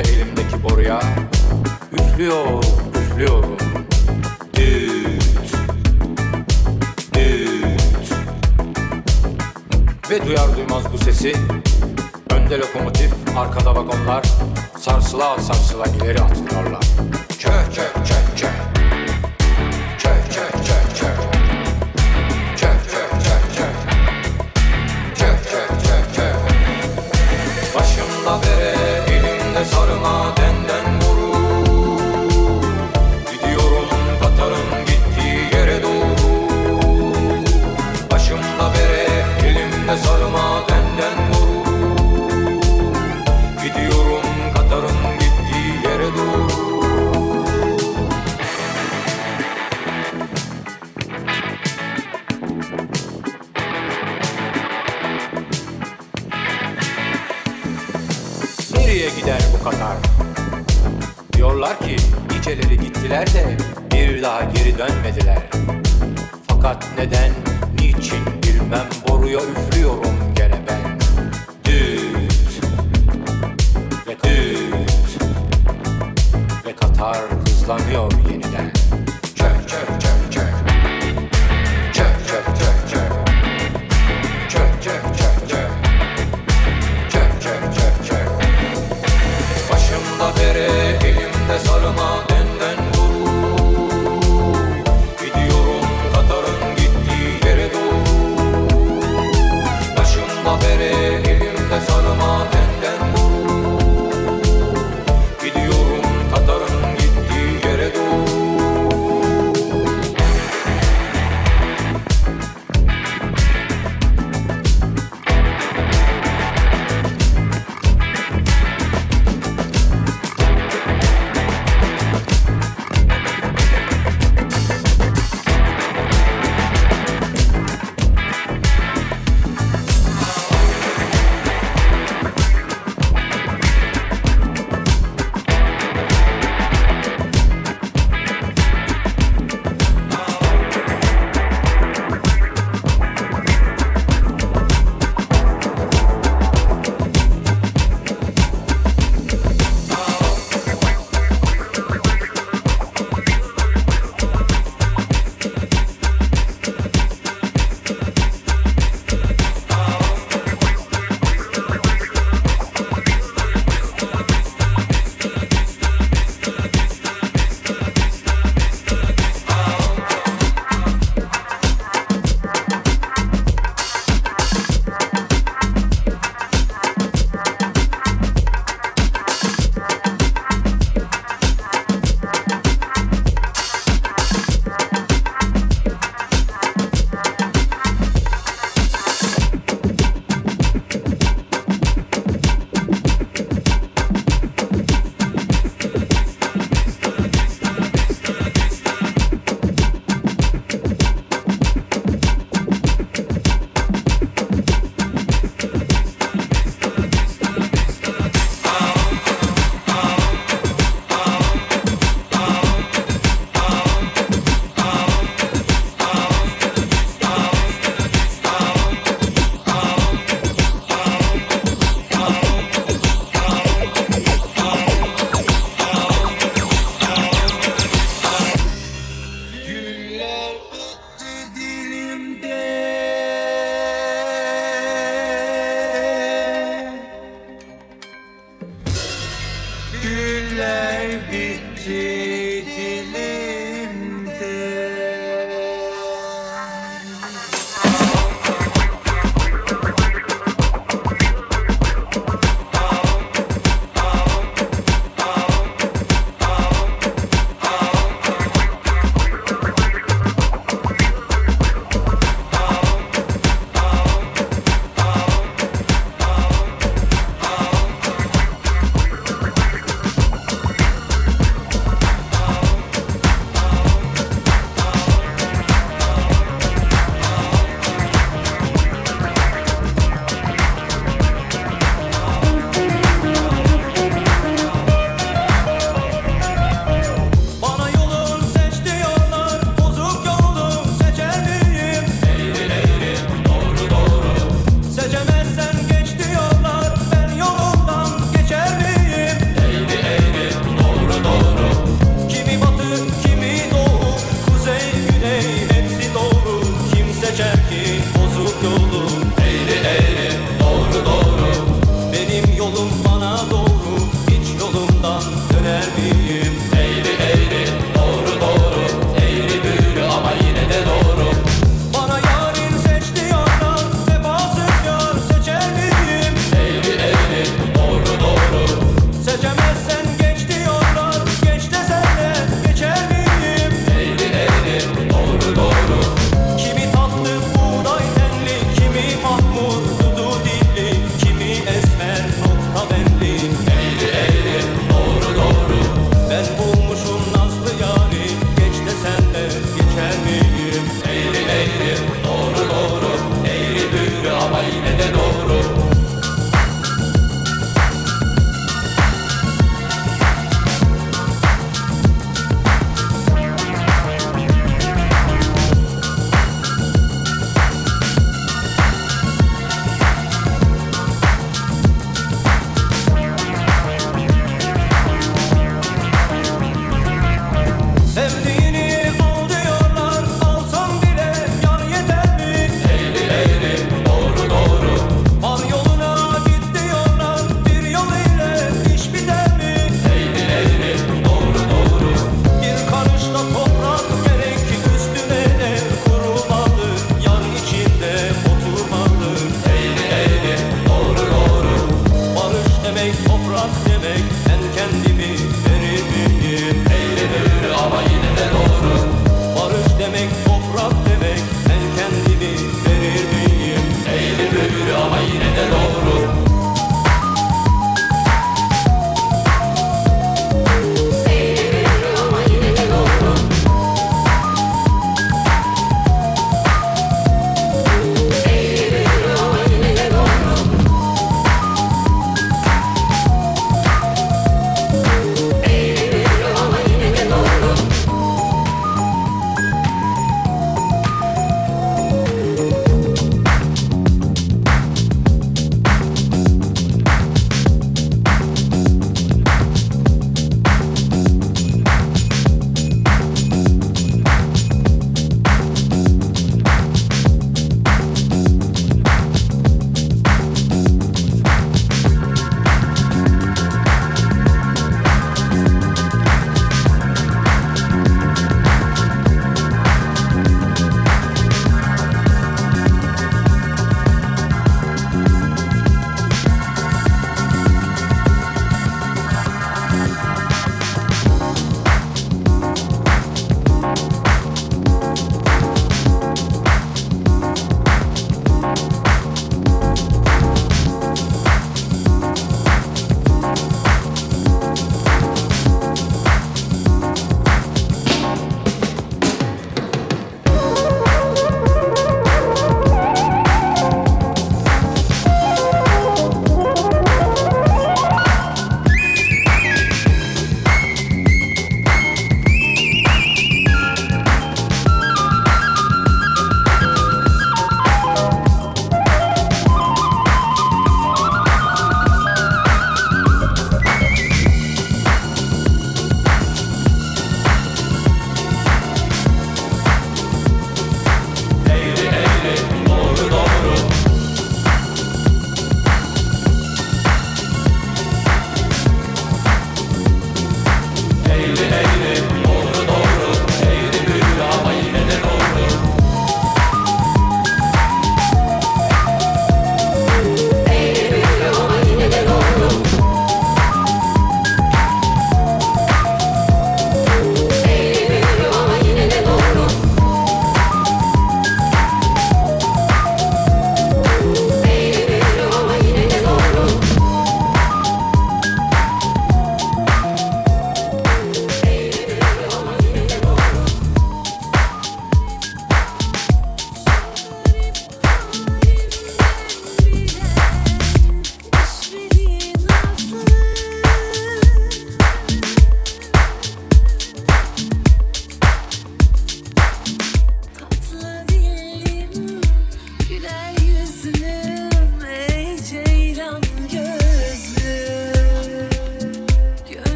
Koca elimdeki boruya Üflüyor, üflüyorum. Düt Düt Ve duyar duymaz bu sesi Önde lokomotif, arkada vagonlar Sarsıla sarsıla ileri atılıyorlar Çöh çöh çöh çöh.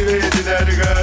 activated that girl.